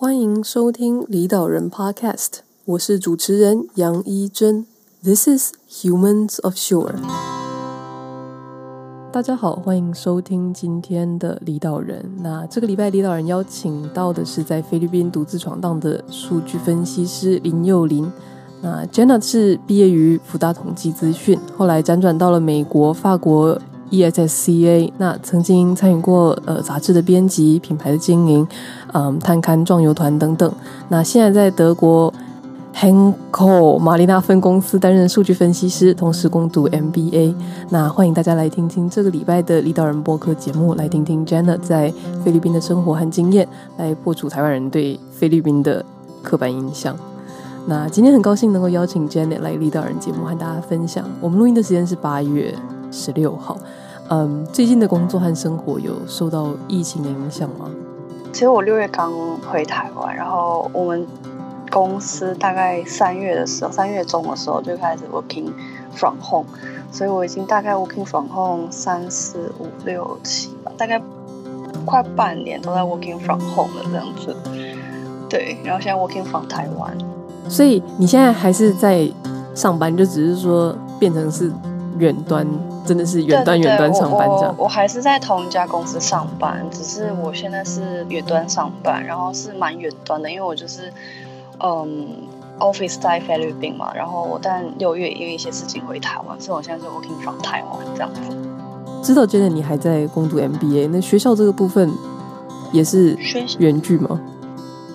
欢迎收听离岛人 Podcast，我是主持人杨一真。This is Humans of Shore。大家好，欢迎收听今天的离岛人。那这个礼拜离岛人邀请到的是在菲律宾独自闯荡的数据分析师林又霖。那 Janet 是毕业于福大统计资讯，后来辗转到了美国、法国 ESSCA。那曾经参与过呃杂志的编辑、品牌的经营、嗯探勘壮游团等等。那现在在德国 Henkel 玛丽娜分公司担任数据分析师，同时攻读 MBA。那欢迎大家来听听这个礼拜的离岛人播客节目，来听听 Janet 在菲律宾的生活和经验，来破除台湾人对菲律宾的刻板印象。那今天很高兴能够邀请 Janet 来离岛人节目和大家分享。我们录音的时间是八月十六号。嗯，最近的工作和生活有受到疫情的影响吗？其实我六月刚回台湾，然后我们公司大概三月的时候，三月中的时候就开始 working from home，所以我已经大概 working from home 三四五六七吧，大概快半年都在 working from home 了这样子。对，然后现在 working from 台湾。所以你现在还是在上班，就只是说变成是远端，真的是远端远端上班这样。我，我，还是在同一家公司上班，只是我现在是远端上班，然后是蛮远端的，因为我就是嗯，office 在菲律宾嘛，然后我但六月因为一些事情回台湾，所以我现在是 working from 台湾这样子。知道觉得你还在攻读 MBA，那学校这个部分也是远距吗？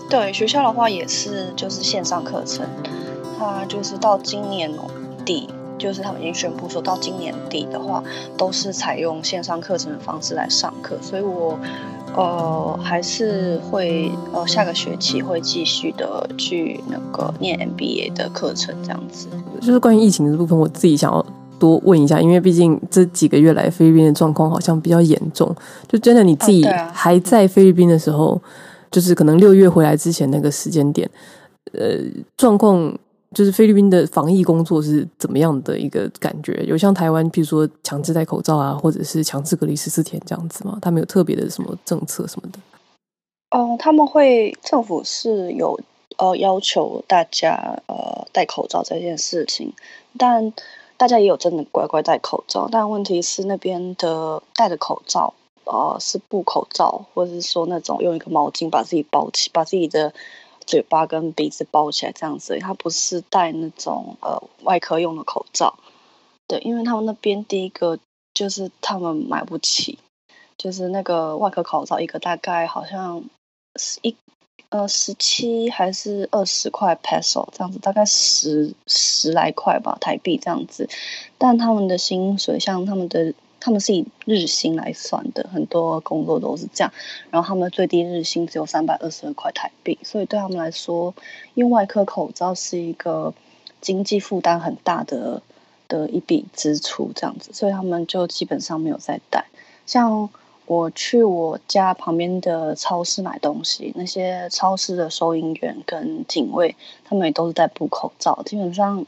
对，学校的话也是，就是线上课程，它就是到今年底，就是他们已经宣布说到今年底的话，都是采用线上课程的方式来上课，所以我呃还是会呃下个学期会继续的去那个念 MBA 的课程这样子。就是关于疫情的部分，我自己想要多问一下，因为毕竟这几个月来菲律宾的状况好像比较严重，就真的你自己还在菲律宾的时候。就是可能六月回来之前那个时间点，呃，状况就是菲律宾的防疫工作是怎么样的一个感觉？有像台湾，譬如说强制戴口罩啊，或者是强制隔离十四天这样子吗？他们有特别的什么政策什么的？哦，他们会政府是有呃要求大家呃戴口罩这件事情，但大家也有真的乖乖戴口罩，但问题是那边的戴的口罩。呃，是布口罩，或者是说那种用一个毛巾把自己包起，把自己的嘴巴跟鼻子包起来这样子。它不是戴那种呃外科用的口罩，对，因为他们那边第一个就是他们买不起，就是那个外科口罩一个大概好像是一呃十七还是二十块 peso 这样子，大概十十来块吧台币这样子。但他们的薪水像他们的。他们是以日薪来算的，很多工作都是这样。然后他们最低日薪只有三百二十二块台币，所以对他们来说，用外科口罩是一个经济负担很大的的一笔支出，这样子，所以他们就基本上没有再戴。像我去我家旁边的超市买东西，那些超市的收银员跟警卫，他们也都是在布口罩，基本上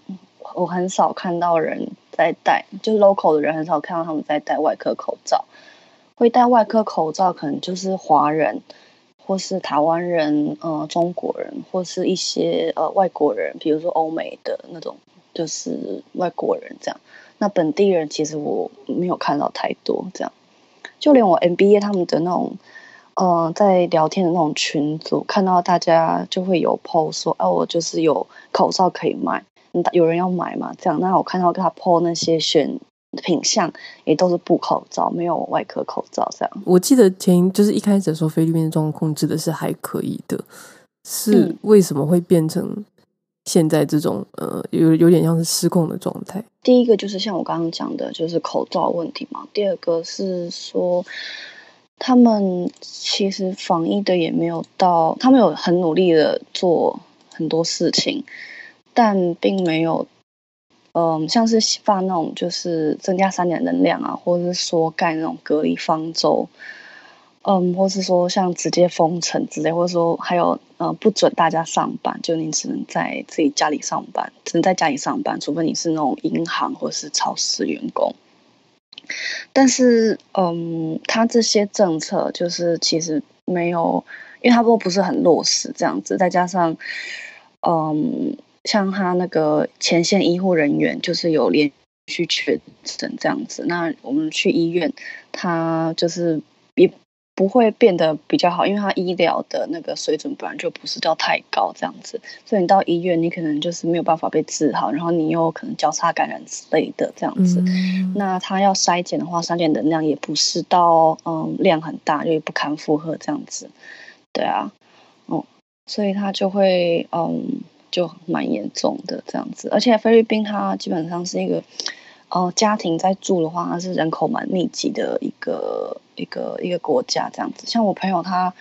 我很少看到人。在戴，就是 local 的人很少看到他们在戴外科口罩。会戴外科口罩，可能就是华人，或是台湾人，呃，中国人，或是一些呃外国人，比如说欧美的那种，就是外国人这样。那本地人其实我没有看到太多这样。就连我 MBA 他们的那种，呃，在聊天的那种群组，看到大家就会有 post 说，哦，我就是有口罩可以卖。有人要买嘛？这样，那我看到他 po 那些选品项，也都是布口罩，没有外科口罩。这样，我记得前就是一开始的时候，菲律宾的状况控制的是还可以的，是为什么会变成现在这种呃，有有点像是失控的状态？第一个就是像我刚刚讲的，就是口罩问题嘛。第二个是说，他们其实防疫的也没有到，他们有很努力的做很多事情。但并没有，嗯，像是发那种就是增加三点能量啊，或者是说盖那种隔离方舟，嗯，或是说像直接封城之类，或者说还有呃不准大家上班，就你只能在自己家里上班，只能在家里上班，除非你是那种银行或是超市员工。但是，嗯，他这些政策就是其实没有。因为他都不是很落实这样子，再加上，嗯，像他那个前线医护人员就是有连续确诊这样子，那我们去医院，他就是也。不会变得比较好，因为他医疗的那个水准本来就不是叫太高这样子，所以你到医院你可能就是没有办法被治好，然后你又可能交叉感染之类的这样子。嗯、那他要筛检的话，筛检能量也不是到嗯量很大，就也不堪负荷这样子。对啊，哦、嗯，所以他就会嗯就蛮严重的这样子，而且菲律宾它基本上是一个。哦、呃，家庭在住的话，它是人口蛮密集的一个一个一个国家这样子。像我朋友他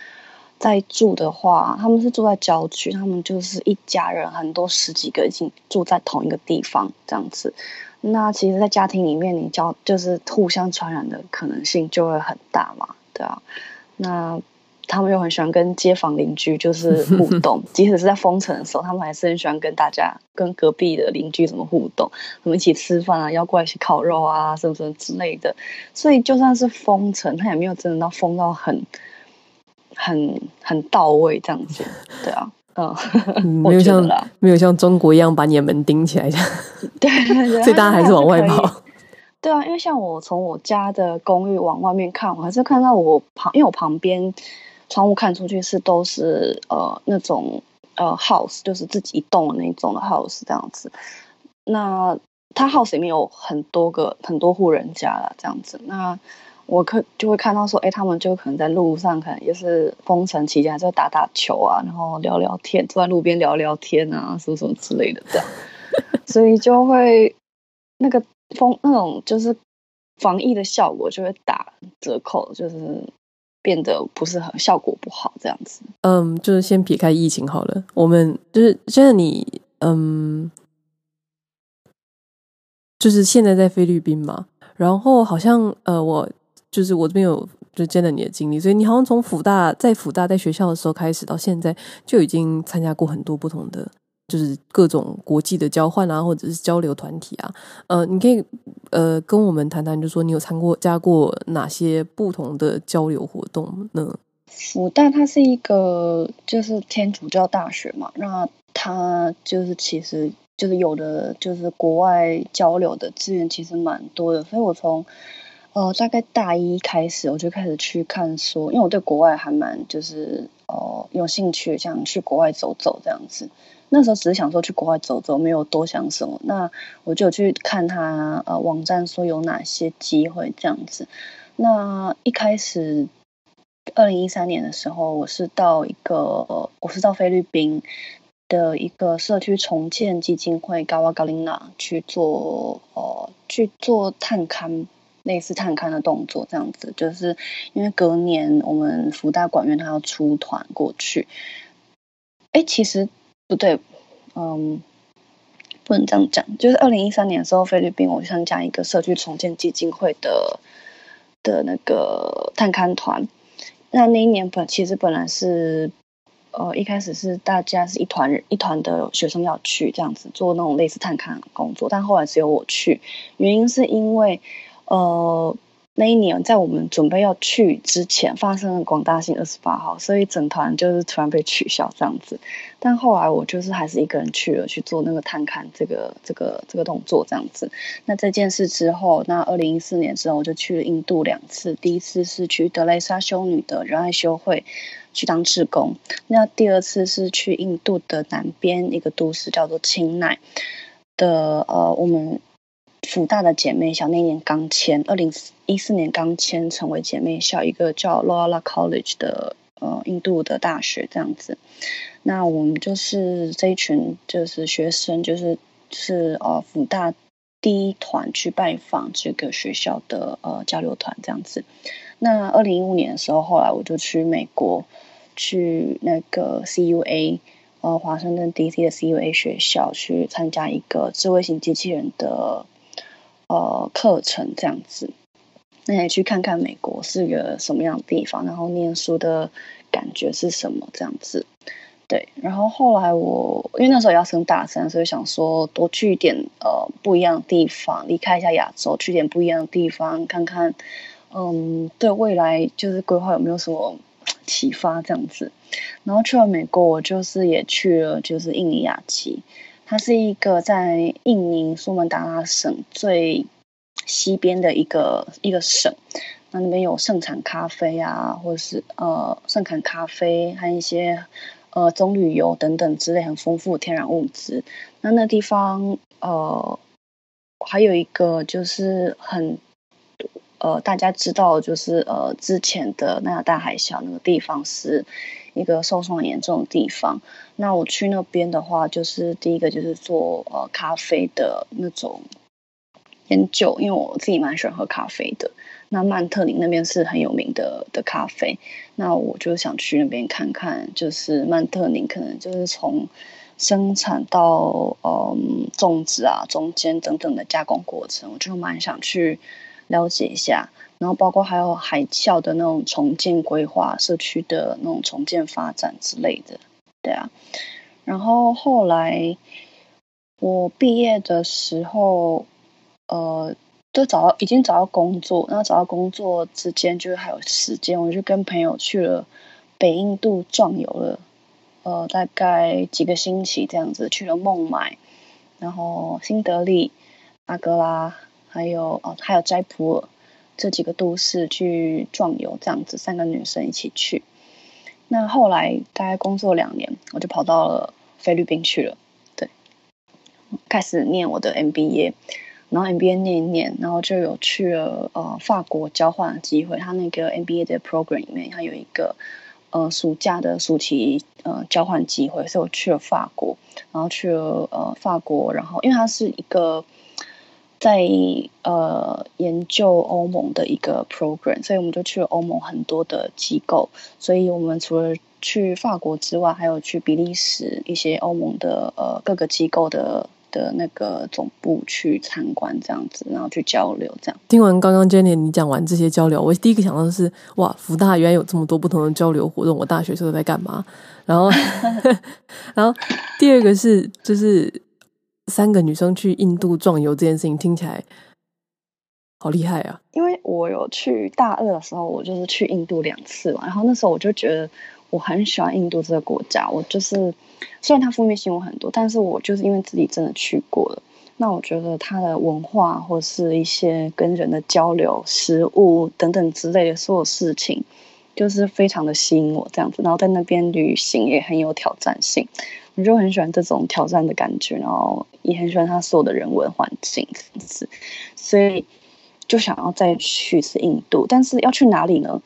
在住的话，他们是住在郊区，他们就是一家人，很多十几个已经住在同一个地方这样子。那其实，在家庭里面，你交就是互相传染的可能性就会很大嘛，对啊。那。他们又很喜欢跟街坊邻居就是 互动，即使是在封城的时候，他们还是很喜欢跟大家、跟隔壁的邻居什么互动，他们一起吃饭啊，要过来一起烤肉啊，什么什么之类的。所以就算是封城，他也没有真的到封到很、很、很到位这样子。对啊，嗯，没有像没有像中国一样把你的门钉起来这样。对对对，所以大家还是往外跑。对啊，因为像我从我家的公寓往外面看，我还是看到我旁，因为我旁边。窗户看出去是都是呃那种呃 house，就是自己一栋的那种的 house 这样子。那他 house 里面有很多个很多户人家了这样子。那我可就会看到说，哎，他们就可能在路上，可能也是封城期间，还是会打打球啊，然后聊聊天，坐在路边聊聊天啊，什么什么之类的这样。所以就会那个封那种就是防疫的效果就会打折扣，就是。变得不是很效果不好，这样子。嗯，就是先撇开疫情好了。我们就是现在你，嗯，就是现在在菲律宾嘛。然后好像呃，我就是我这边有就见了你的经历，所以你好像从辅大在辅大在学校的时候开始到现在，就已经参加过很多不同的。就是各种国际的交换啊，或者是交流团体啊，呃，你可以呃跟我们谈谈，就说你有参过加过哪些不同的交流活动呢？辅大它是一个就是天主教大学嘛，那它就是其实就是有的就是国外交流的资源其实蛮多的，所以我从呃大概大一开始我就开始去看说，因为我对国外还蛮就是呃有兴趣，想去国外走走这样子。那时候只是想说去国外走走，没有多想什么。那我就去看他呃网站说有哪些机会这样子。那一开始，二零一三年的时候，我是到一个我是到菲律宾的一个社区重建基金会高瓦高琳娜去做呃去做探勘，类似探勘的动作这样子。就是因为隔年我们福大管院他要出团过去。哎，其实。不对，嗯，不能这样讲。就是二零一三年的时候，菲律宾我参加一个社区重建基金会的的那个探勘团。那那一年本其实本来是，呃，一开始是大家是一团一团的学生要去这样子做那种类似探勘工作，但后来只有我去，原因是因为，呃。那一年，在我们准备要去之前，发生了广大性二十八号，所以整团就是突然被取消这样子。但后来我就是还是一个人去了，去做那个探勘这个这个这个动作这样子。那这件事之后，那二零一四年之后，我就去了印度两次。第一次是去德雷莎修女的仁爱修会去当志工，那第二次是去印度的南边一个都市叫做钦奈的呃，我们。辅大的姐妹校那年刚签，二零一四年刚签成为姐妹校，一个叫 Loyola College 的呃印度的大学这样子。那我们就是这一群就是学生，就是是呃辅大第一团去拜访这个学校的呃交流团这样子。那二零一五年的时候，后来我就去美国，去那个 CUA 呃华盛顿 DC 的 CUA 学校去参加一个智慧型机器人的。呃，课程这样子，那也去看看美国是个什么样的地方，然后念书的感觉是什么这样子。对，然后后来我因为那时候要升大三，所以想说多去一点呃不一样的地方，离开一下亚洲，去点不一样的地方看看。嗯，对未来就是规划有没有什么启发这样子。然后去了美国，我就是也去了，就是印尼雅琪，它是一个在印尼苏门答腊省最西边的一个一个省。那那边有盛产咖啡啊，或者是呃盛产咖啡还有一些呃棕榈油等等之类很丰富的天然物质。那那地方呃还有一个就是很。呃，大家知道，就是呃，之前的那个大海啸那个地方是一个受伤严重的地方。那我去那边的话，就是第一个就是做呃咖啡的那种研究，因为我自己蛮喜欢喝咖啡的。那曼特宁那边是很有名的的咖啡，那我就想去那边看看，就是曼特宁可能就是从生产到嗯种植啊中间等等的加工过程，我就蛮想去。了解一下，然后包括还有海啸的那种重建规划、社区的那种重建发展之类的，对啊。然后后来我毕业的时候，呃，都找到已经找到工作，然后找到工作之间就是还有时间，我就跟朋友去了北印度壮游了，呃，大概几个星期这样子，去了孟买，然后新德里、阿格拉。还有哦，还有斋普尔这几个都市去壮游，这样子三个女生一起去。那后来大概工作两年，我就跑到了菲律宾去了。对，开始念我的 MBA，然后 MBA 念一念，然后就有去了呃法国交换的机会。他那个 MBA 的 program 里面，他有一个呃暑假的暑期呃交换机会，所以我去了法国，然后去了呃法国，然后因为它是一个。在呃研究欧盟的一个 program，所以我们就去了欧盟很多的机构。所以我们除了去法国之外，还有去比利时一些欧盟的呃各个机构的的那个总部去参观，这样子，然后去交流。这样听完刚刚 Jenny 你讲完这些交流，我第一个想到的是哇，福大原来有这么多不同的交流活动，我大学时候在干嘛？然后 然后第二个是就是。三个女生去印度壮游这件事情听起来好厉害啊！因为我有去大二的时候，我就是去印度两次嘛，然后那时候我就觉得我很喜欢印度这个国家。我就是虽然它负面新闻很多，但是我就是因为自己真的去过了，那我觉得它的文化或是一些跟人的交流、食物等等之类的所有事情，就是非常的吸引我这样子。然后在那边旅行也很有挑战性。我就很喜欢这种挑战的感觉，然后也很喜欢它所有的人文环境，所以就想要再去一次印度。但是要去哪里呢？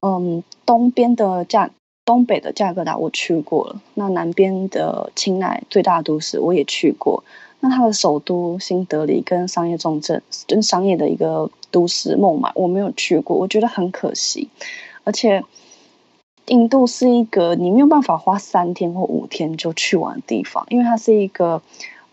嗯，东边的加东北的加尔各答我去过了，那南边的钦奈最大都市我也去过。那它的首都新德里跟商业重镇，跟商业的一个都市孟买我没有去过，我觉得很可惜，而且。印度是一个你没有办法花三天或五天就去完的地方，因为它是一个，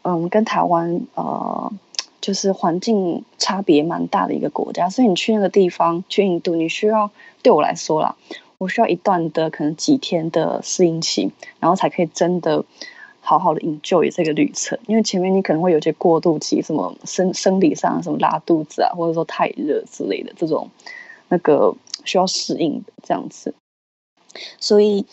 嗯，跟台湾呃，就是环境差别蛮大的一个国家，所以你去那个地方，去印度，你需要对我来说啦，我需要一段的可能几天的适应期，然后才可以真的好好的 enjoy 这个旅程，因为前面你可能会有些过渡期，什么生生理上什么拉肚子啊，或者说太热之类的这种，那个需要适应的这样子。所以，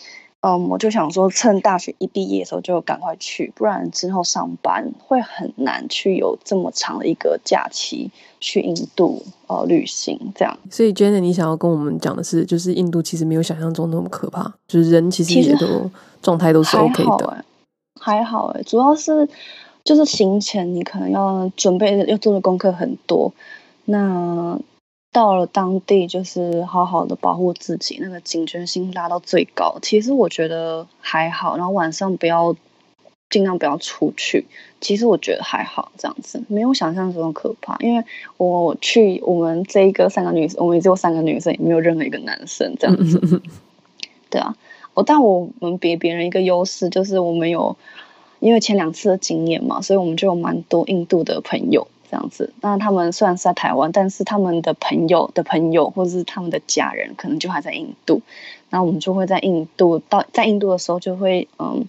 嗯，我就想说，趁大学一毕业的时候就赶快去，不然之后上班会很难去有这么长的一个假期去印度呃旅行这样。所以 Jenny，你想要跟我们讲的是，就是印度其实没有想象中那么可怕，就是人其实也都状态都是 OK 的，还好，还好诶，主要是就是行前你可能要准备要做的功课很多，那。到了当地，就是好好的保护自己，那个警觉性拉到最高。其实我觉得还好，然后晚上不要尽量不要出去。其实我觉得还好，这样子没有想象中可怕。因为我去我们这一个三个女生，我们只有三个女生，也没有任何一个男生这样子。对啊，我但我们比别人一个优势就是我们有因为前两次的经验嘛，所以我们就有蛮多印度的朋友。这样子，那他们虽然是在台湾，但是他们的朋友的朋友，或者是他们的家人，可能就还在印度。那我们就会在印度到在印度的时候，就会嗯，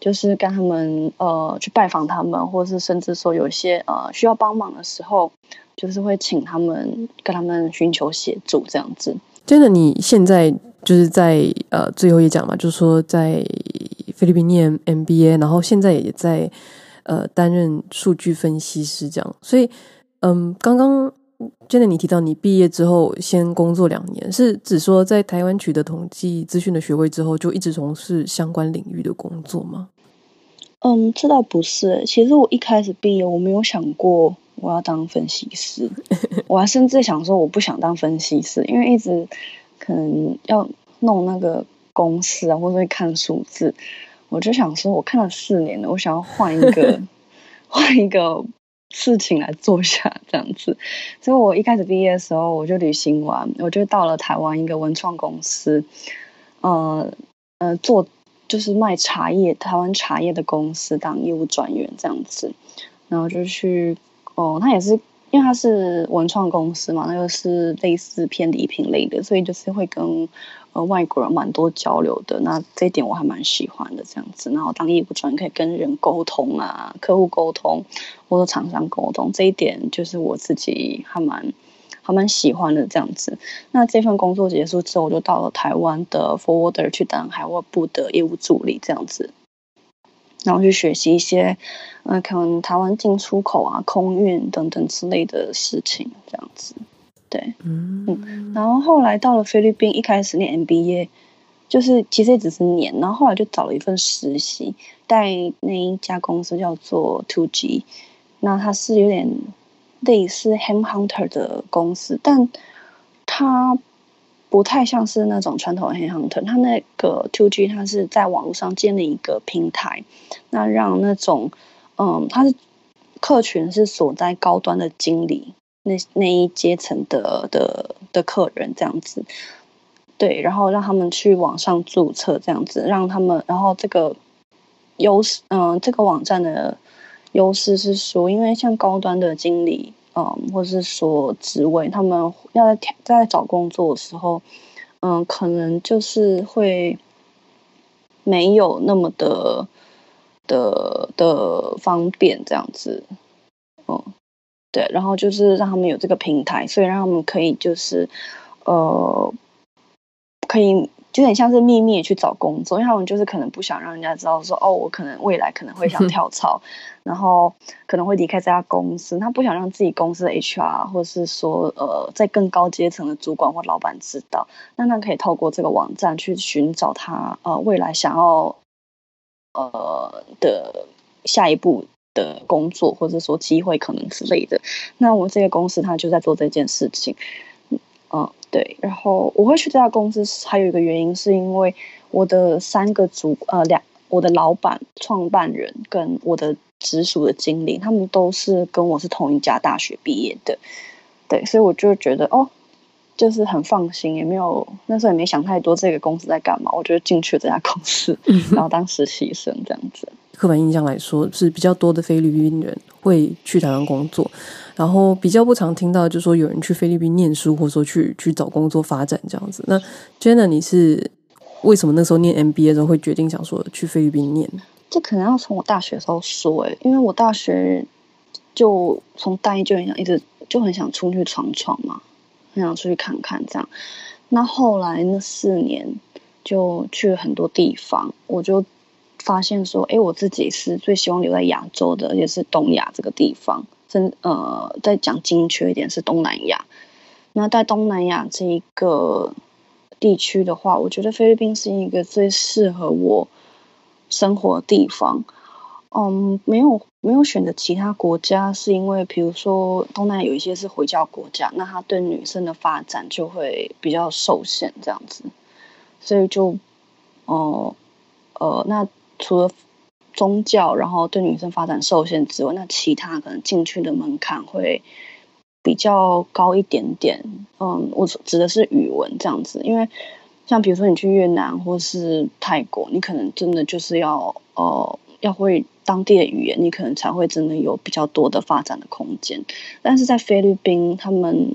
就是跟他们呃去拜访他们，或是甚至说有一些呃需要帮忙的时候，就是会请他们跟他们寻求协助这样子。真的，你现在就是在呃最后一讲嘛，就是说在菲律宾念 MBA，然后现在也在呃担任数据分析师这样。所以嗯，刚刚 Janet 你提到你毕业之后先工作两年，是指说在台湾取得统计资讯的学位之后就一直从事相关领域的工作吗？嗯，这倒不是。其实我一开始毕业，我没有想过我要当分析师，我还甚至想说我不想当分析师，因为一直可能要弄那个公式啊，或者会看数字，我就想说，我看了四年了，我想要换一个 换一个事情来做下这样子。所以我一开始毕业的时候，我就旅行完，我就到了台湾一个文创公司，呃呃，做就是卖茶叶，台湾茶叶的公司当业务专员这样子，然后就去。哦，他也是，因为他是文创公司嘛，那个是类似偏礼品类的，所以就是会跟呃外国人蛮多交流的。那这一点我还蛮喜欢的，这样子。然后当业务专员可以跟人沟通啊，客户沟通或者厂商沟通，这一点就是我自己还蛮还蛮喜欢的这样子。那这份工作结束之后，我就到了台湾的 Forwarder 去当海外部的业务助理这样子。然后去学习一些，呃，可能台湾进出口啊、空运等等之类的事情，这样子，对，嗯嗯。然后后来到了菲律宾，一开始念 MBA，就是其实也只是念，然后后来就找了一份实习，在那一家公司叫做 Two G，那它是有点类似 Ham Hunter 的公司，但它。不太像是那种传统的 headhunter，它那个 Two G，它是在网络上建立一个平台，那让那种，嗯，它是客群是所在高端的经理那那一阶层的的的客人这样子，对，然后让他们去网上注册这样子，让他们，然后这个优势，嗯，这个网站的优势是说，因为像高端的经理。嗯，或是说职位，他们要在在找工作的时候，嗯，可能就是会没有那么的的的方便这样子，嗯，对，然后就是让他们有这个平台，所以让他们可以就是呃，可以。就很像是秘密去找工作，因为他们就是可能不想让人家知道说，哦，我可能未来可能会想 跳槽，然后可能会离开这家公司。他不想让自己公司的 HR 或者是说呃在更高阶层的主管或老板知道，那他可以透过这个网站去寻找他呃未来想要呃的下一步的工作，或者说机会可能之类的。那我这个公司他就在做这件事情。嗯，对，然后我会去这家公司，还有一个原因是因为我的三个主呃两，我的老板、创办人跟我的直属的经理，他们都是跟我是同一家大学毕业的，对，所以我就觉得哦，就是很放心，也没有那时候也没想太多这个公司在干嘛，我就进去了这家公司，然后当实习生这样子。刻板印象来说，是比较多的菲律宾人会去台湾工作。然后比较不常听到，就是说有人去菲律宾念书，或者说去去找工作发展这样子。那 Jenna，你是为什么那时候念 MBA 的时候会决定想说去菲律宾念？这可能要从我大学的时候说诶，因为我大学就从大一就很想一直就很想出去闯闯嘛，很想出去看看这样。那后来那四年就去了很多地方，我就发现说，哎，我自己是最希望留在亚洲的，也是东亚这个地方。真呃，再讲精确一点是东南亚。那在东南亚这一个地区的话，我觉得菲律宾是一个最适合我生活的地方。嗯，没有没有选择其他国家，是因为比如说东南亚有一些是回教国家，那他对女生的发展就会比较受限这样子。所以就，哦、呃，呃，那除了。宗教，然后对女生发展受限之外，那其他可能进去的门槛会比较高一点点。嗯，我指的是语文这样子，因为像比如说你去越南或是泰国，你可能真的就是要呃要会当地的语言，你可能才会真的有比较多的发展的空间。但是在菲律宾，他们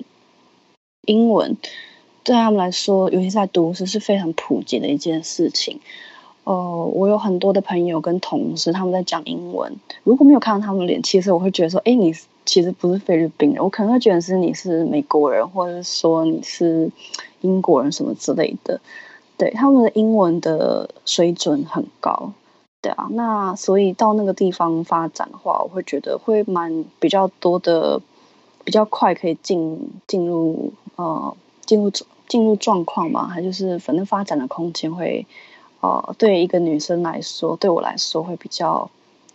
英文对他们来说，尤其在都市是非常普及的一件事情。哦、呃，我有很多的朋友跟同事，他们在讲英文。如果没有看到他们脸，其实我会觉得说，哎，你其实不是菲律宾人，我可能会觉得是你是美国人，或者说你是英国人什么之类的。对，他们的英文的水准很高，对啊，那所以到那个地方发展的话，我会觉得会蛮比较多的，比较快可以进进入呃进入进入状况嘛，还就是反正发展的空间会呃对一个女生来说，对我来说会比较。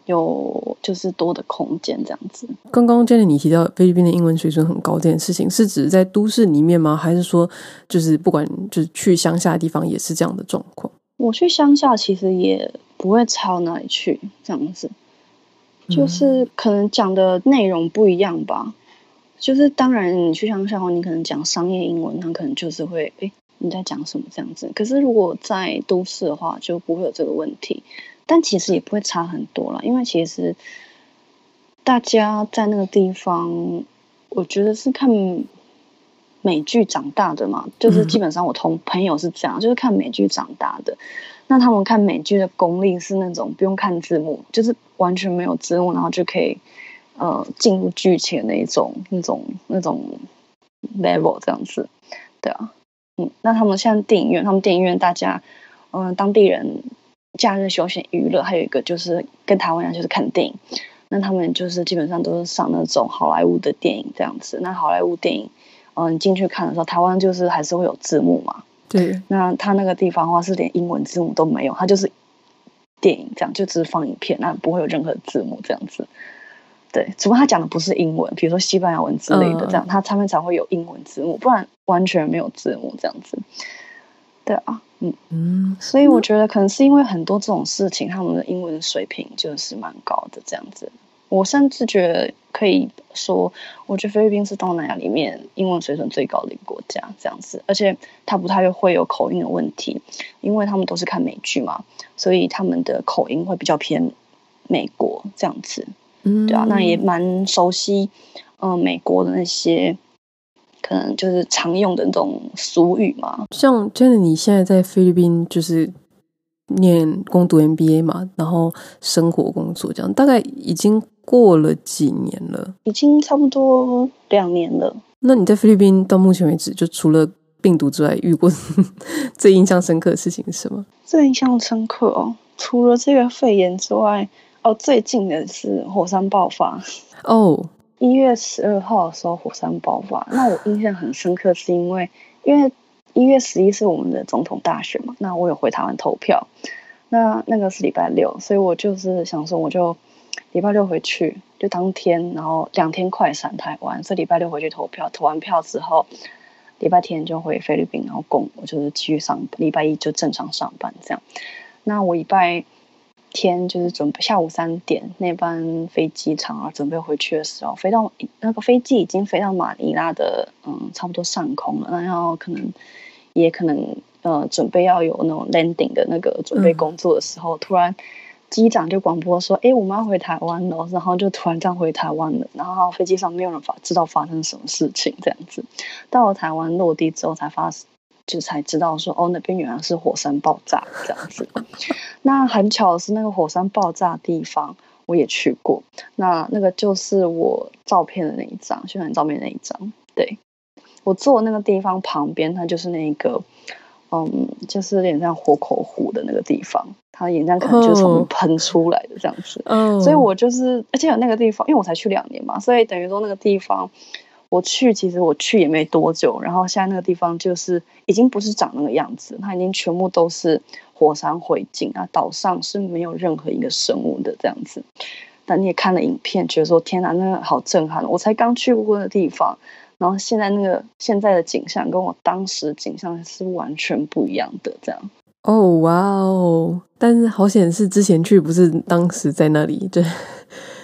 有就是多的空间这样子。刚刚 Jenny 你提到菲律宾的英文水准很高这件事情，是指在都市里面吗？还是说就是不管就是去乡下的地方也是这样的状况？我去乡下其实也不会差到哪里去，这样子，就是可能讲的内容不一样吧。嗯、就是当然你去乡下的话，你可能讲商业英文，那可能就是会诶你在讲什么这样子。可是如果在都市的话，就不会有这个问题。但其实也不会差很多了，因为其实大家在那个地方，我觉得是看美剧长大的嘛，就是基本上我同朋友是这样，就是看美剧长大的。那他们看美剧的功力是那种不用看字幕，就是完全没有字幕，然后就可以呃进入剧情的一种、那种、那种 level 这样子。对啊，嗯，那他们现在电影院，他们电影院大家嗯、呃、当地人。假日休闲娱乐还有一个就是跟台湾一样，就是看电影。那他们就是基本上都是上那种好莱坞的电影这样子。那好莱坞电影，嗯、进去看的时候，台湾就是还是会有字幕嘛。对。那他那个地方的话是连英文字母都没有，他就是电影这样，就只是放影片，那不会有任何字幕这样子。对，除非他讲的不是英文，比如说西班牙文之类的这样，他上面才会有英文字幕，不然完全没有字幕这样子。对啊。嗯嗯，所以我觉得可能是因为很多这种事情，他们的英文水平就是蛮高的这样子。我甚至觉得可以说，我觉得菲律宾是东南亚里面英文水准最高的一个国家这样子，而且他不太会有口音的问题，因为他们都是看美剧嘛，所以他们的口音会比较偏美国这样子。嗯，对啊，那也蛮熟悉，嗯、呃，美国的那些。可能就是常用的那种俗语嘛。像 Janet 你现在在菲律宾就是念攻读 MBA 嘛，然后生活工作这样，大概已经过了几年了？已经差不多两年了。那你在菲律宾到目前为止，就除了病毒之外，遇过 最印象深刻的事情是什么？最印象深刻哦，除了这个肺炎之外，哦，最近的是火山爆发哦。一月十二号的时候，火山爆发。那我印象很深刻，是因为因为一月十一是我们的总统大选嘛。那我有回台湾投票，那那个是礼拜六，所以我就是想说，我就礼拜六回去，就当天，然后两天快闪台湾，所以礼拜六回去投票，投完票之后，礼拜天就回菲律宾，然后供我就是继续上，礼拜一就正常上班这样。那我礼拜。天就是准备下午三点那班飞机场啊，准备回去的时候，飞到那个飞机已经飞到马尼拉的嗯，差不多上空了，然后可能也可能呃准备要有那种 landing 的那个准备工作的时候，嗯、突然机长就广播说：“哎，我们要回台湾了。”然后就突然这样回台湾了，然后飞机上没有人发知道发生什么事情，这样子到了台湾落地之后才发。就才知道说哦，那边原来是火山爆炸这样子。那很巧的是，那个火山爆炸的地方我也去过。那那个就是我照片的那一张，宣传照片的那一张。对，我坐那个地方旁边，它就是那个，嗯，就是有点像活口湖的那个地方。它眼浆可能就是从喷出来的这样子。嗯，oh. 所以我就是，而且有那个地方，因为我才去两年嘛，所以等于说那个地方。我去，其实我去也没多久，然后现在那个地方就是已经不是长那个样子，它已经全部都是火山灰烬啊，岛上是没有任何一个生物的这样子。但你也看了影片，觉得说天哪，那个好震撼！我才刚去过的地方，然后现在那个现在的景象跟我当时的景象是完全不一样的，这样。哦，哇哦！但是好险是之前去，不是当时在那里。对，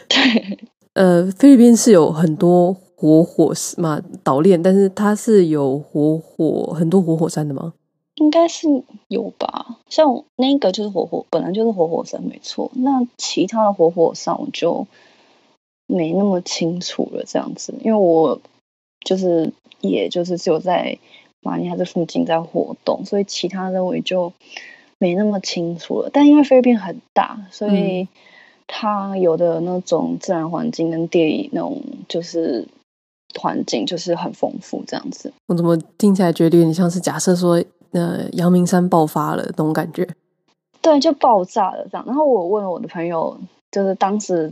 对，呃，菲律宾是有很多。活火是嘛，岛链，但是它是有活火很多活火山的吗？应该是有吧，像那个就是活火，本来就是活火山没错。那其他的活火山我就没那么清楚了，这样子，因为我就是也就是只有在马尼拉这附近在活动，所以其他的我也就没那么清楚了。但因为菲律宾很大，所以它有的那种自然环境跟地理那种就是。环境就是很丰富，这样子。我怎么听起来觉得有点像是假设说呃阳明山爆发了那种感觉。对，就爆炸了这样。然后我问了我的朋友，就是当时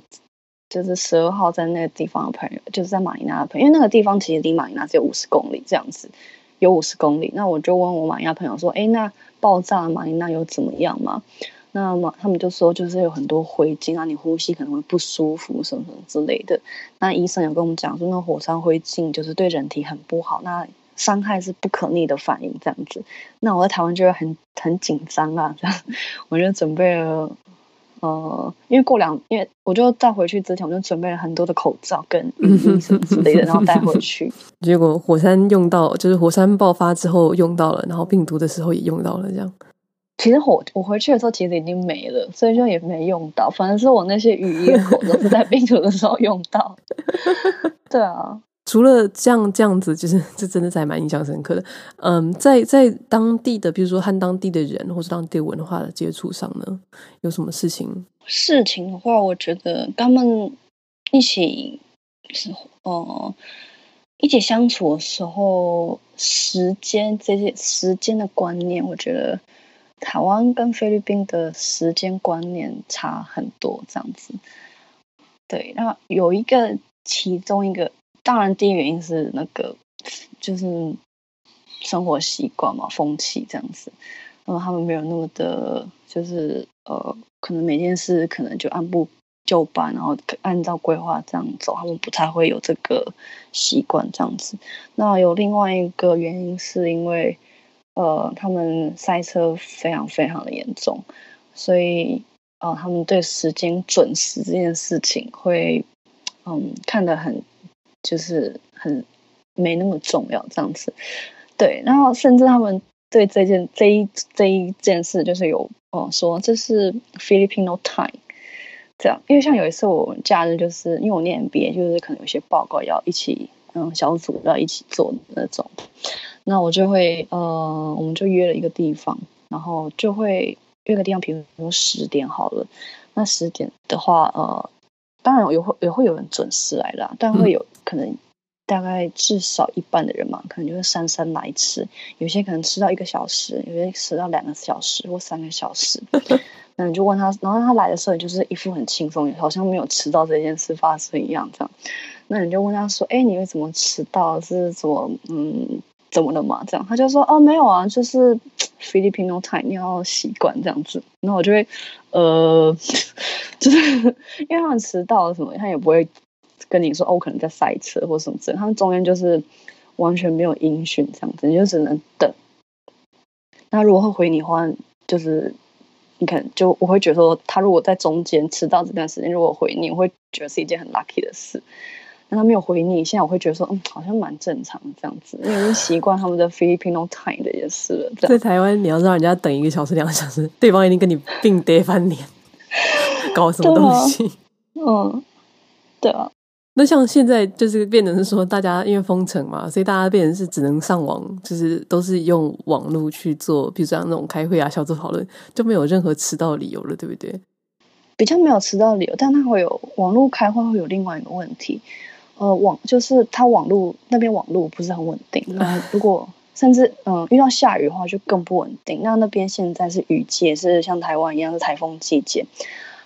就是十二号在那个地方的朋友，就是在马尼拉的朋友，因为那个地方其实离马尼拉只有五十公里这样子，有五十公里。那我就问我马尼拉朋友说：“哎，那爆炸马尼拉有怎么样吗？”那么他们就说，就是有很多灰烬啊，你呼吸可能会不舒服，什么什么之类的。那医生有跟我们讲说，那火山灰烬就是对人体很不好，那伤害是不可逆的反应，这样子。那我在台湾就会很很紧张啊，这样 我就准备了，呃，因为过两，因为我就在回去之前，我就准备了很多的口罩跟什么之类的，然后带回去。结果火山用到，就是火山爆发之后用到了，然后病毒的时候也用到了，这样。其实我我回去的时候其实已经没了，所以就也没用到。反正是我那些雨衣口罩是在病毒的时候用到。对啊，除了这样这样子，就是 这真的是还蛮印象深刻的。嗯，在在当地的，比如说和当地的人或者当地文化的接触上呢，有什么事情？事情的话，我觉得他们一起是哦、一起相处的时候，时间这些时间的观念，我觉得。台湾跟菲律宾的时间观念差很多，这样子。对，那有一个，其中一个，当然第一原因是那个，就是生活习惯嘛，风气这样子。那么他们没有那么的，就是呃，可能每件事可能就按部就班，然后按照规划这样走，他们不太会有这个习惯这样子。那有另外一个原因是因为。呃，他们塞车非常非常的严重，所以呃，他们对时间准时这件事情会嗯看得很就是很没那么重要这样子。对，然后甚至他们对这件这一这一件事就是有哦、说这是 Filipino time 这样，因为像有一次我假日就是因为我念 MBA，就是可能有些报告要一起嗯小组要一起做那种。那我就会呃，我们就约了一个地方，然后就会约个地方，比如说十点好了。那十点的话，呃，当然也会也会有人准时来啦，但会有可能大概至少一半的人嘛，可能就是姗姗来迟，有些可能迟到一个小时，有些迟到两个小时或三个小时。那你就问他，然后他来的时候，也就是一副很轻松，好像没有迟到这件事发生一样，这样。那你就问他说：“哎，你为什么迟到？是怎么嗯？”怎么了嘛？这样他就说哦，没有啊，就是 Filipino time，你要习惯这样子。然后我就会呃，就是因为他们迟到了什么，他也不会跟你说哦，我可能在塞车或什么之类。他们中间就是完全没有音讯这样子，你就只能等。那如果会回你话，就是你看，就我会觉得说，他如果在中间迟到这段时间，如果回你，我会觉得是一件很 lucky 的事。但他没有回你，现在我会觉得说，嗯，好像蛮正常这样子，因为已经习惯他们的 Filipino time 的也是了。在台湾，你要让人家等一个小时、两个小时，对方一定跟你并爹翻脸，搞什么东西？嗯，对啊。那像现在就是变成是说，大家因为封城嘛，所以大家变成是只能上网，就是都是用网络去做，比如说像那种开会啊、小组讨论，就没有任何迟到理由了，对不对？比较没有迟到理由，但他会有网络开会会有另外一个问题。呃，网就是它网络那边网络不是很稳定。那 如果甚至嗯、呃、遇到下雨的话，就更不稳定。那那边现在是雨季，是像台湾一样是台风季节。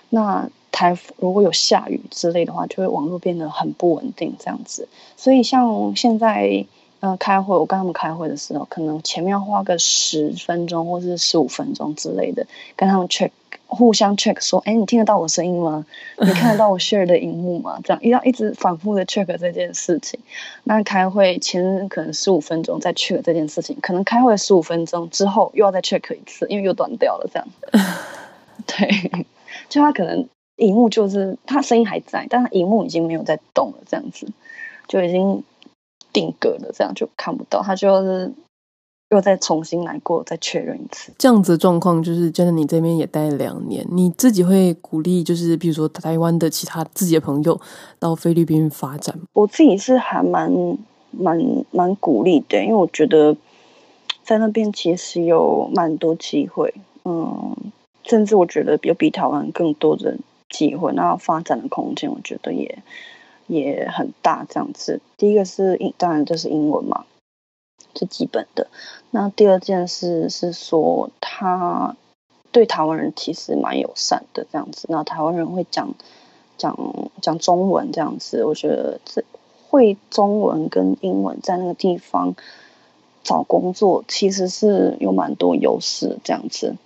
那台如果有下雨之类的话，就会网络变得很不稳定这样子。所以像现在呃开会，我跟他们开会的时候，可能前面要花个十分钟或是十五分钟之类的，跟他们 check。互相 check 说，哎，你听得到我声音吗？你看得到我 share 的荧幕吗？这样一要一直反复的 check 这件事情。那开会前可能十五分钟再 check 这件事情，可能开会十五分钟之后又要再 check 一次，因为又断掉了这样。对，就他可能荧幕就是他声音还在，但他荧幕已经没有在动了，这样子就已经定格了，这样就看不到。他就是。又再重新来过，再确认一次。这样子的状况，就是真的，你这边也待了两年，你自己会鼓励，就是比如说台湾的其他自己的朋友到菲律宾发展。我自己是还蛮蛮蛮鼓励的，因为我觉得在那边其实有蛮多机会，嗯，甚至我觉得有比台湾更多的机会，那发展的空间，我觉得也也很大。这样子，第一个是英，当然就是英文嘛。最基本的。那第二件事是说，他对台湾人其实蛮友善的这样子。那台湾人会讲讲讲中文这样子，我觉得这会中文跟英文在那个地方找工作其实是有蛮多优势这样子。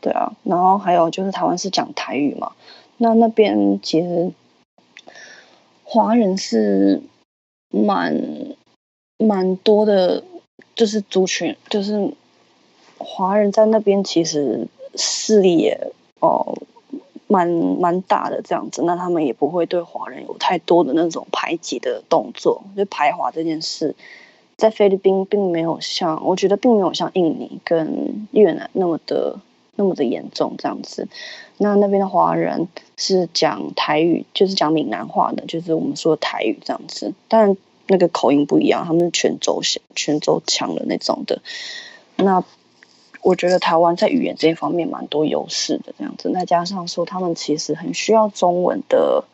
对啊，然后还有就是台湾是讲台语嘛，那那边其实华人是蛮蛮多的，就是族群，就是华人在那边其实势力也哦蛮蛮大的这样子，那他们也不会对华人有太多的那种排挤的动作，就排华这件事，在菲律宾并没有像，我觉得并没有像印尼跟越南那么的。那么的严重这样子，那那边的华人是讲台语，就是讲闽南话的，就是我们说台语这样子。但那个口音不一样，他们是泉州泉州腔的那种的。那我觉得台湾在语言这一方面蛮多优势的这样子。再加上说他们其实很需要中文的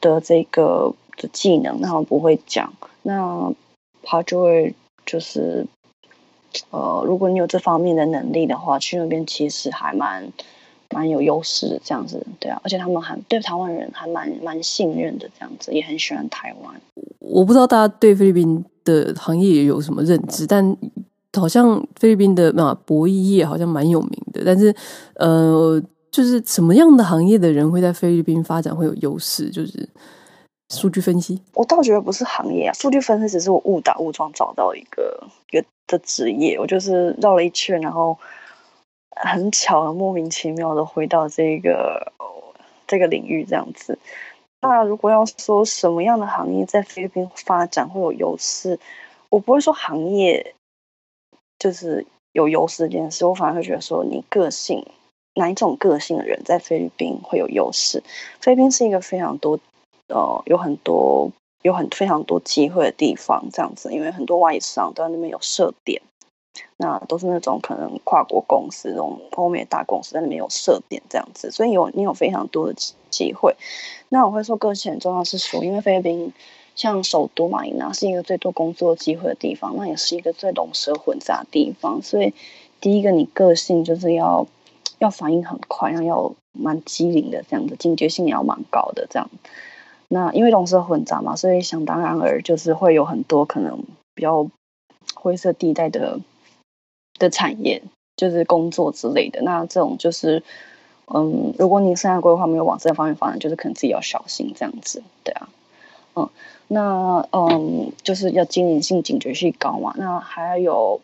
的这个的技能，那他们不会讲，那他就会就是。呃，如果你有这方面的能力的话，去那边其实还蛮蛮有优势的，这样子，对啊，而且他们还对台湾人还蛮蛮信任的，这样子，也很喜欢台湾。我不知道大家对菲律宾的行业有什么认知，但好像菲律宾的那博弈业好像蛮有名的，但是呃，就是什么样的行业的人会在菲律宾发展会有优势？就是。数据分析，我倒觉得不是行业啊。数据分析只是我误打误撞找到一个一个的职业，我就是绕了一圈，然后很巧莫名其妙的回到这个这个领域这样子。那如果要说什么样的行业在菲律宾发展会有优势，我不会说行业就是有优势这件事，我反而会觉得说你个性哪一种个性的人在菲律宾会有优势。菲律宾是一个非常多。呃，有很多有很非常多机会的地方，这样子，因为很多外商都在那边有设点，那都是那种可能跨国公司，那种欧美大公司在那边有设点，这样子，所以有你有非常多的机会。那我会说，个性很重要是说，因为菲律宾像首都马尼拉是一个最多工作机会的地方，那也是一个最龙蛇混杂的地方，所以第一个你个性就是要要反应很快，然后要蛮机灵的，这样子，警觉性也要蛮高的，这样。那因为龙蛇混杂嘛，所以想当然尔就是会有很多可能比较灰色地带的的产业，就是工作之类的。那这种就是，嗯，如果你生涯规划没有往这方面发展，就是可能自己要小心这样子，对啊，嗯，那嗯，就是要经营性、警觉性高嘛。那还有，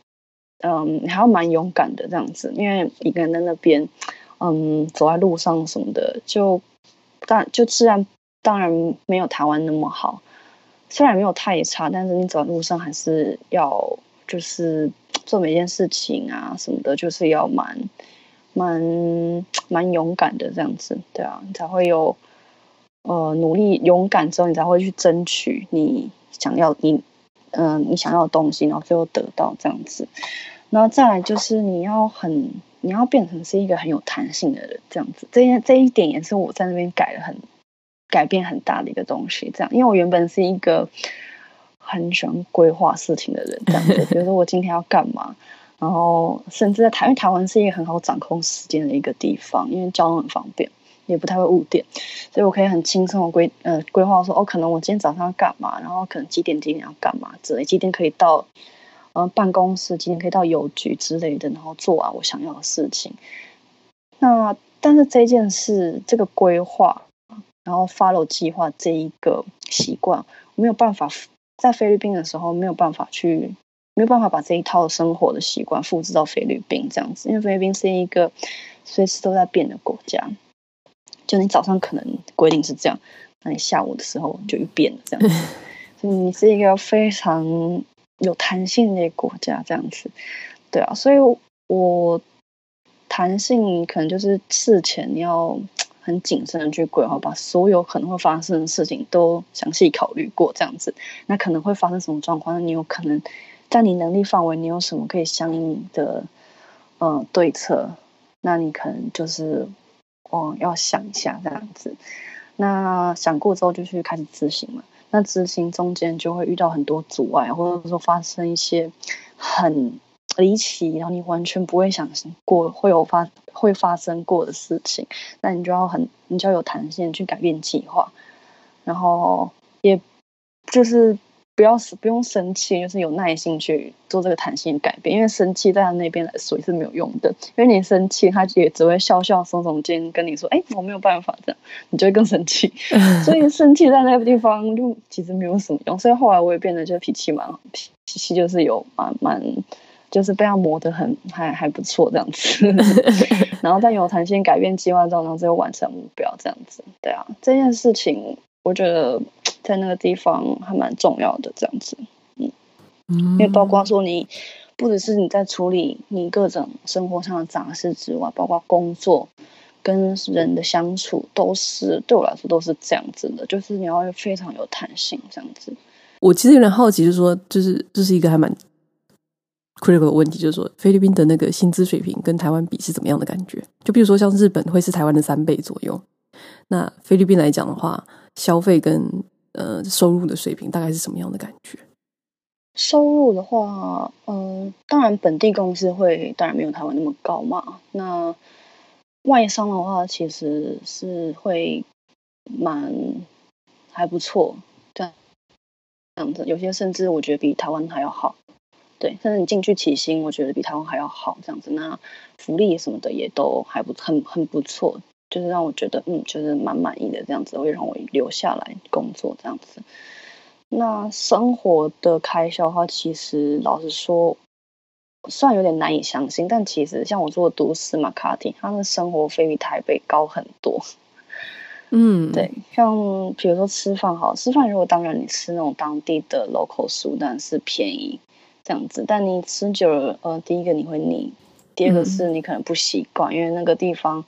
嗯，还要蛮勇敢的这样子，因为一个人在那边，嗯，走在路上什么的，就但就自然。当然没有台湾那么好，虽然没有太差，但是你走在路上还是要就是做每件事情啊什么的，就是要蛮蛮蛮勇敢的这样子，对啊，你才会有呃努力勇敢之后，你才会去争取你想要你嗯、你想要的东西，然后最后得到这样子。然后再来就是你要很你要变成是一个很有弹性的人，这样子，这这一点也是我在那边改了很。改变很大的一个东西，这样，因为我原本是一个很喜欢规划事情的人，这样子，比如说我今天要干嘛，然后甚至在台，因为台湾是一个很好掌控时间的一个地方，因为交通很方便，也不太会误点，所以我可以很轻松的规呃规划说，哦，可能我今天早上要干嘛，然后可能几点几点要干嘛之类，几点可以到呃办公室，几点可以到邮局之类的，然后做完我想要的事情。那但是这件事，这个规划。然后 follow 计划这一个习惯，我没有办法在菲律宾的时候没有办法去，没有办法把这一套生活的习惯复制到菲律宾这样子，因为菲律宾是一个随时都在变的国家，就你早上可能规定是这样，那你下午的时候就又变了这样子，所以你是一个非常有弹性的国家这样子，对啊，所以我弹性可能就是事前你要。很谨慎的去规划，把所有可能会发生的事情都详细考虑过，这样子。那可能会发生什么状况？那你有可能在你能力范围，你有什么可以相应的呃对策？那你可能就是哦要想一下这样子。那想过之后就去开始执行嘛。那执行中间就会遇到很多阻碍，或者说发生一些很离奇，然后你完全不会想过会有发会发生过的事情，那你就要很你就要有弹性去改变计划，然后也就是。不要不用生气，就是有耐心去做这个弹性改变。因为生气在他那边来说也是没有用的，因为你生气，他也只会笑笑耸耸肩跟你说：“哎，我没有办法这样。”你就会更生气。所以生气在那个地方就其实没有什么用。所以后来我也变得就脾气蛮脾气就是有蛮蛮就是被他磨得很还还不错这样子。然后在有弹性改变计划中，然后最后完成目标这样子。对啊，这件事情我觉得。在那个地方还蛮重要的，这样子，嗯，因为包括说你不只是你在处理你各种生活上的杂事之外，包括工作跟人的相处，都是对我来说都是这样子的，就是你要非常有弹性，这样子。我其实有点好奇，就是说，就是这是一个还蛮 critical 的问题，就是说，菲律宾的那个薪资水平跟台湾比是怎么样的感觉？就比如说，像日本会是台湾的三倍左右，那菲律宾来讲的话，消费跟呃，收入的水平大概是什么样的感觉？收入的话，嗯、呃，当然本地公司会当然没有台湾那么高嘛。那外商的话，其实是会蛮还不错，这样这样子。有些甚至我觉得比台湾还要好，对。甚至你进去起薪，我觉得比台湾还要好，这样子。那福利什么的也都还不很很不错。就是让我觉得，嗯，就是蛮满意的这样子，会让我留下来工作这样子。那生活的开销的话，其实老实说，虽然有点难以相信，但其实像我做的都市马卡蒂，它的生活费比台北高很多。嗯，对，像比如说吃饭好，吃饭如果当然你吃那种当地的 local 食物，当然是便宜这样子。但你吃久了，呃，第一个你会腻，第二个是你可能不习惯，嗯、因为那个地方。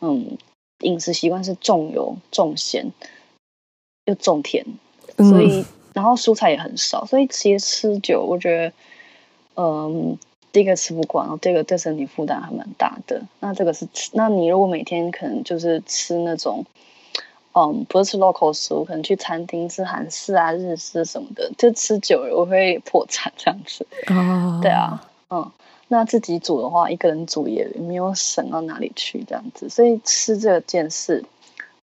嗯，饮食习惯是重油、重咸又重甜，所以、嗯、然后蔬菜也很少，所以其实吃久，我觉得，嗯，第一个吃不惯，然后第二个对身体负担还蛮大的。那这个是吃，那你如果每天可能就是吃那种，嗯，不是吃 local 食物，可能去餐厅吃韩式啊、日式什么的，就吃久了我会破产这样子。哦，对啊，嗯。那自己煮的话，一个人煮也没有省到哪里去，这样子。所以吃这件事，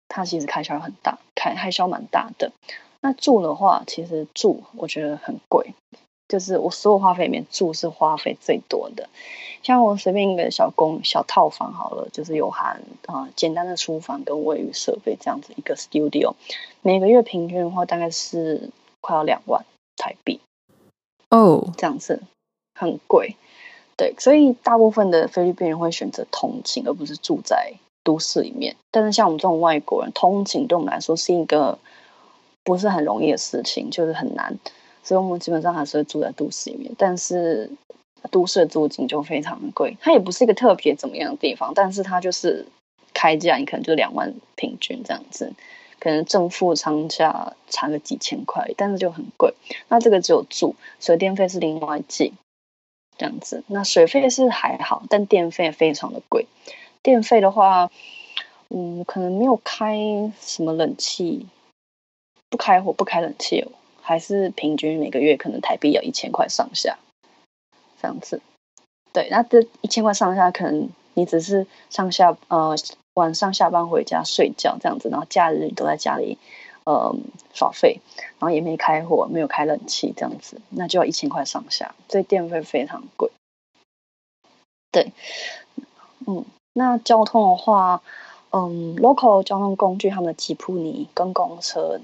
它其实开销很大，开开销蛮大的。那住的话，其实住我觉得很贵，就是我所有花费里面住是花费最多的。像我随便一个小公小套房好了，就是有含啊、呃、简单的厨房跟卫浴设备这样子一个 studio，每个月平均的话大概是快要两万台币哦，这样子很贵。对，所以大部分的菲律宾人会选择通勤，而不是住在都市里面。但是像我们这种外国人，通勤对我们来说是一个不是很容易的事情，就是很难。所以我们基本上还是会住在都市里面。但是都市的租金就非常的贵，它也不是一个特别怎么样的地方，但是它就是开价，你可能就两万平均这样子，可能正负上下差个几千块，但是就很贵。那这个只有住，水电费是另外计。这样子，那水费是还好，但电费非常的贵。电费的话，嗯，可能没有开什么冷气，不开火不开冷气哦，还是平均每个月可能台币要一千块上下。这样子，对，那这一千块上下，可能你只是上下呃晚上下班回家睡觉这样子，然后假日都在家里。呃，耍废，然后也没开火，没有开冷气，这样子，那就要一千块上下，所以电费非常贵。对，嗯，那交通的话，嗯，local 交通工具，他们的吉普尼跟公车，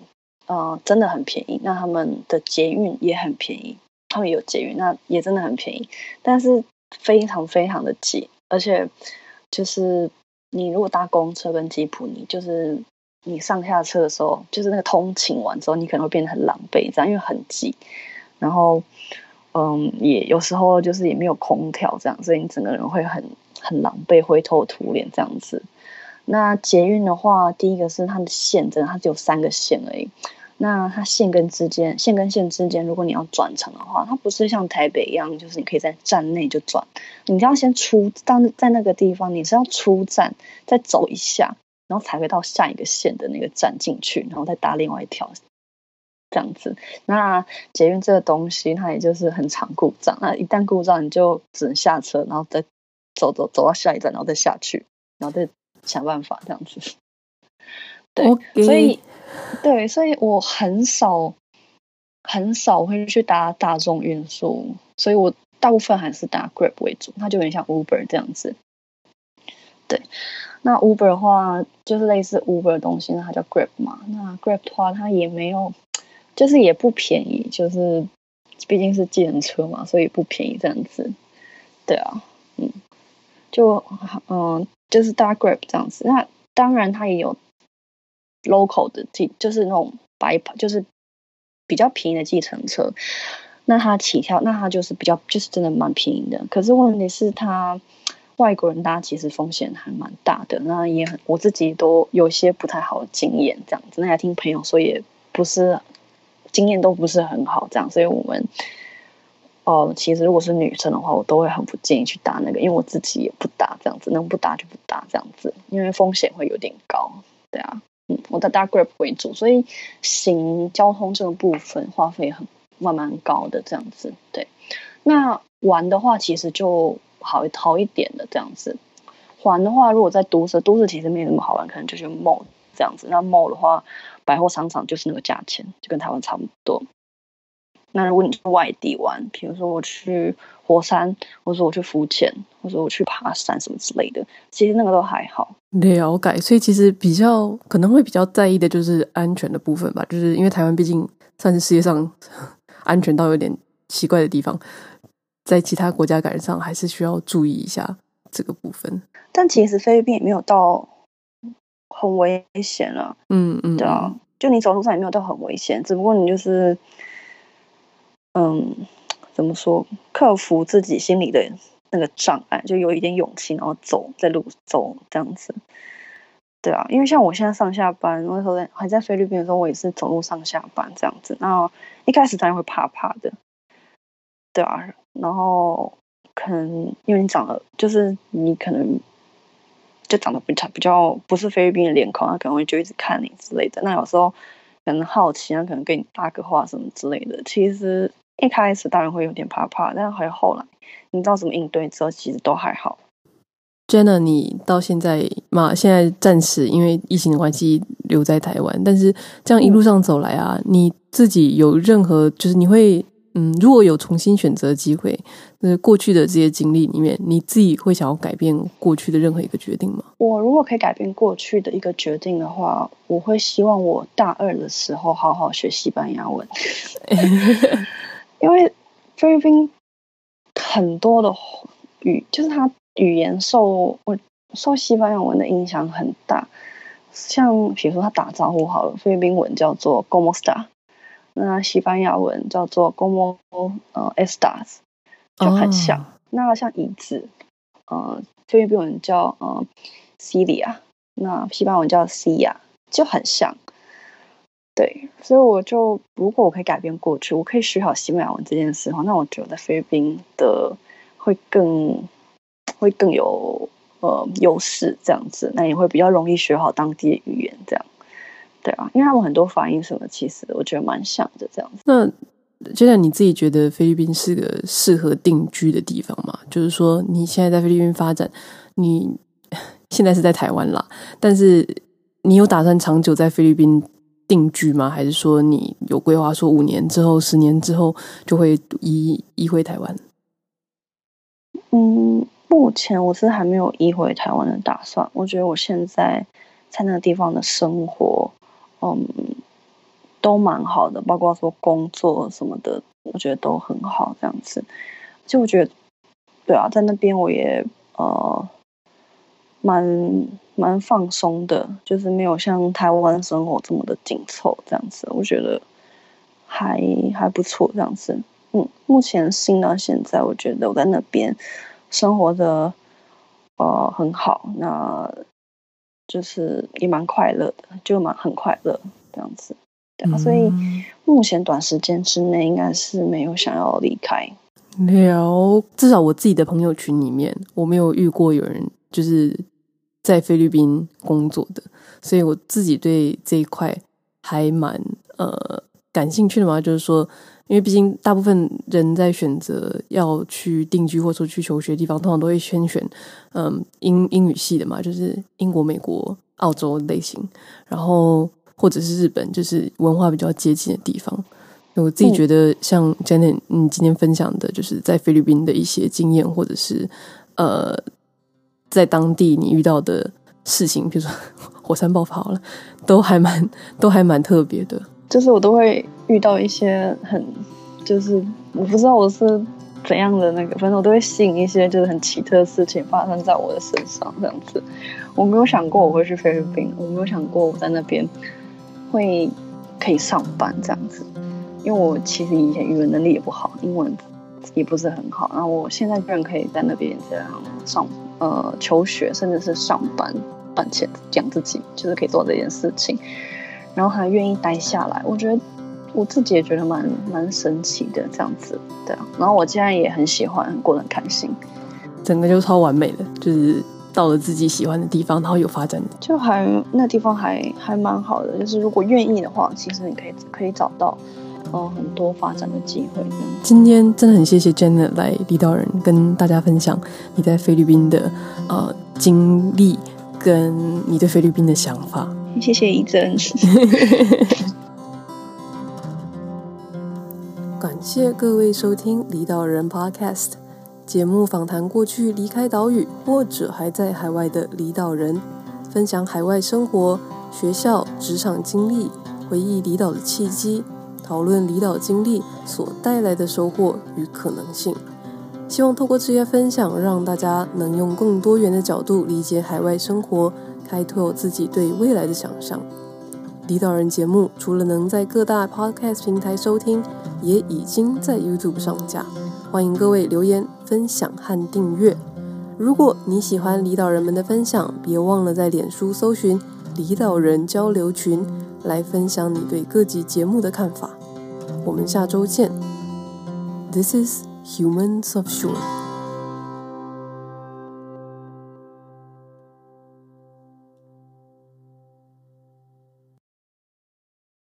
呃，真的很便宜。那他们的捷运也很便宜，他们有捷运，那也真的很便宜，但是非常非常的挤，而且就是你如果搭公车跟吉普尼，就是。你上下车的时候，就是那个通勤完之后，你可能会变得很狼狈，这样因为很挤。然后，嗯，也有时候就是也没有空调，这样，所以你整个人会很很狼狈，灰头土脸这样子。那捷运的话，第一个是它的线，真的它只有三个线而已。那它线跟之间，线跟线之间，如果你要转乘的话，它不是像台北一样，就是你可以在站内就转，你要先出到在那个地方，你是要出站再走一下。然后才会到下一个线的那个站进去，然后再搭另外一条这样子。那捷运这个东西，它也就是很常故障。那一旦故障，你就只能下车，然后再走走走到下一站，然后再下去，然后再想办法这样子。对，Okay. 所以对，所以我很少很少会去搭大众运输，所以我大部分还是搭 Grab 为主，它就有点像 Uber 这样子。对，那 Uber 的话就是类似 Uber 的东西，那它叫 Grab 嘛。那 Grab 的话，它也没有，就是也不便宜，就是毕竟是计程车嘛，所以不便宜这样子。对啊，嗯，就嗯，就是搭 Grab 这样子。那当然，它也有 local 的计，就是那种白牌，就是比较便宜的计程车。那它起跳，那它就是比较，就是真的蛮便宜的。可是问题是他。外国人搭其实风险还蛮大的，那也很我自己都有些不太好的经验，这样子。那还听朋友说也不是经验都不是很好，这样。所以我们哦、其实如果是女生的话，我都会很不建议去搭那个，因为我自己也不搭这样子，能不搭就不搭这样子，因为风险会有点高。对啊，嗯，我的大 grip 为主，所以行交通这个部分花费很慢慢高的这样子。对，那玩的话其实就。好一好一点的这样子，玩的话，如果在都市，都市其实没那么好玩，可能就是 mall 这样子。那 mall 的话，百货商场就是那个价钱，就跟台湾差不多。那如果你去外地玩，比如说我去火山，或者说我去浮潜，或者说我去爬山什么之类的，其实那个都还好。了解，所以其实比较可能会比较在意的就是安全的部分吧，就是因为台湾毕竟算是世界上 安全到有点奇怪的地方。在其他国家感觉上还是需要注意一下这个部分，但其实菲律宾也没有到很危险了。嗯嗯，对啊，就你走路上也没有到很危险，只不过你就是，嗯，怎么说，克服自己心里的那个障碍，就有一点勇气，然后走在路走这样子。对啊，因为像我现在上下班，那时候在还在菲律宾的时候，我也是走路上下班这样子，然后一开始当然会怕怕的。对啊，然后可能因为你长得就是你可能就长得比较比较不是菲律宾的脸孔，他可能会就一直看你之类的。那有时候可能好奇，他可能跟你搭个话什么之类的。其实一开始当然会有点怕怕，但还有后来你知道怎么应对之后，其实都还好。Jenna，你到现在嘛，现在暂时因为疫情的关系留在台湾，但是这样一路上走来啊，你自己有任何就是你会。嗯，如果有重新选择的机会，那过去的这些经历里面，你自己会想要改变过去的任何一个决定吗？我如果可以改变过去的一个决定的话，我会希望我大二的时候好好学西班牙文，因为菲律宾很多的语，就是它语言受我受西班牙文的影响很大。像比如说他打招呼好了，菲律宾文叫做 “Cómo está”。那西班牙文叫做 “como 呃 estas”，就很像。Oh. 那像椅子，呃，菲律宾文叫呃 “silla”，那西班牙文叫 “silla”，就很像。对，所以我就如果我可以改变过去，我可以学好西班牙文这件事的话，那我觉得菲律宾的会更会更有呃优势，这样子，那也会比较容易学好当地的语言，这样。对啊，因为他们很多发音什么，其实我觉得蛮像的这样子。那就像你自己觉得菲律宾是个适合定居的地方嘛？就是说你现在在菲律宾发展，你 现在是在台湾啦，但是你有打算长久在菲律宾定居吗？还是说你有规划说五年之后、十年之后就会移移回台湾？嗯，目前我是还没有移回台湾的打算。我觉得我现在在那个地方的生活。嗯，都蛮好的，包括说工作什么的，我觉得都很好，这样子。就我觉得，对啊，在那边我也呃，蛮蛮放松的，就是没有像台湾生活这么的紧凑，这样子。我觉得还还不错，这样子。嗯，目前新到现在，我觉得我在那边生活的呃很好。那。就是也蛮快乐的，就蛮很快乐这样子，对啊，嗯、所以目前短时间之内应该是没有想要离开。了，至少我自己的朋友群里面，我没有遇过有人就是在菲律宾工作的，所以我自己对这一块还蛮呃感兴趣的嘛？就是说，因为毕竟大部分人在选择要去定居或者说去求学的地方，通常都会先选嗯英英语系的嘛，就是英国、美国、澳洲类型，然后或者是日本，就是文化比较接近的地方。我自己觉得，像 Janet，你今天分享的，就是在菲律宾的一些经验，或者是呃，在当地你遇到的事情，比如说 火山爆发好了，都还蛮都还蛮特别的。就是我都会遇到一些很，就是我不知道我是怎样的那个，反正我都会吸引一些就是很奇特的事情发生在我的身上，这样子。我没有想过我会去菲律宾，我没有想过我在那边会可以上班这样子。因为我其实以前语文能力也不好，英文也不是很好，然后我现在居然可以在那边这样上呃求学，甚至是上班赚钱养自己，就是可以做这件事情，然后还愿意待下来，我觉得我自己也觉得蛮蛮神奇的这样子，对啊，然后我现在也很喜欢，过得很开心，整个就超完美的，就是到了自己喜欢的地方，然后有发展，就还那地方还还蛮好的，就是如果愿意的话，其实你可以可以找到。哦，很多发展的机会。今天真的很谢谢 Janet 来离岛人跟大家分享你在菲律宾的呃经历跟你对菲律宾的想法。谢谢一真。感谢各位收听离岛人 Podcast 节目，访谈过去离开岛屿或者还在海外的离岛人，分享海外生活、学校、职场经历，回忆离岛的契机。讨论离岛经历所带来的收获与可能性，希望透过这些分享，让大家能用更多元的角度理解海外生活，开拓自己对未来的想象。离岛人节目除了能在各大 Podcast 平台收听，也已经在 YouTube 上架，欢迎各位留言、分享和订阅。如果你喜欢离岛人们的分享，别忘了在脸书搜寻离岛人交流群，来分享你对各集节目的看法。我们下周见。This is Humans of Shore。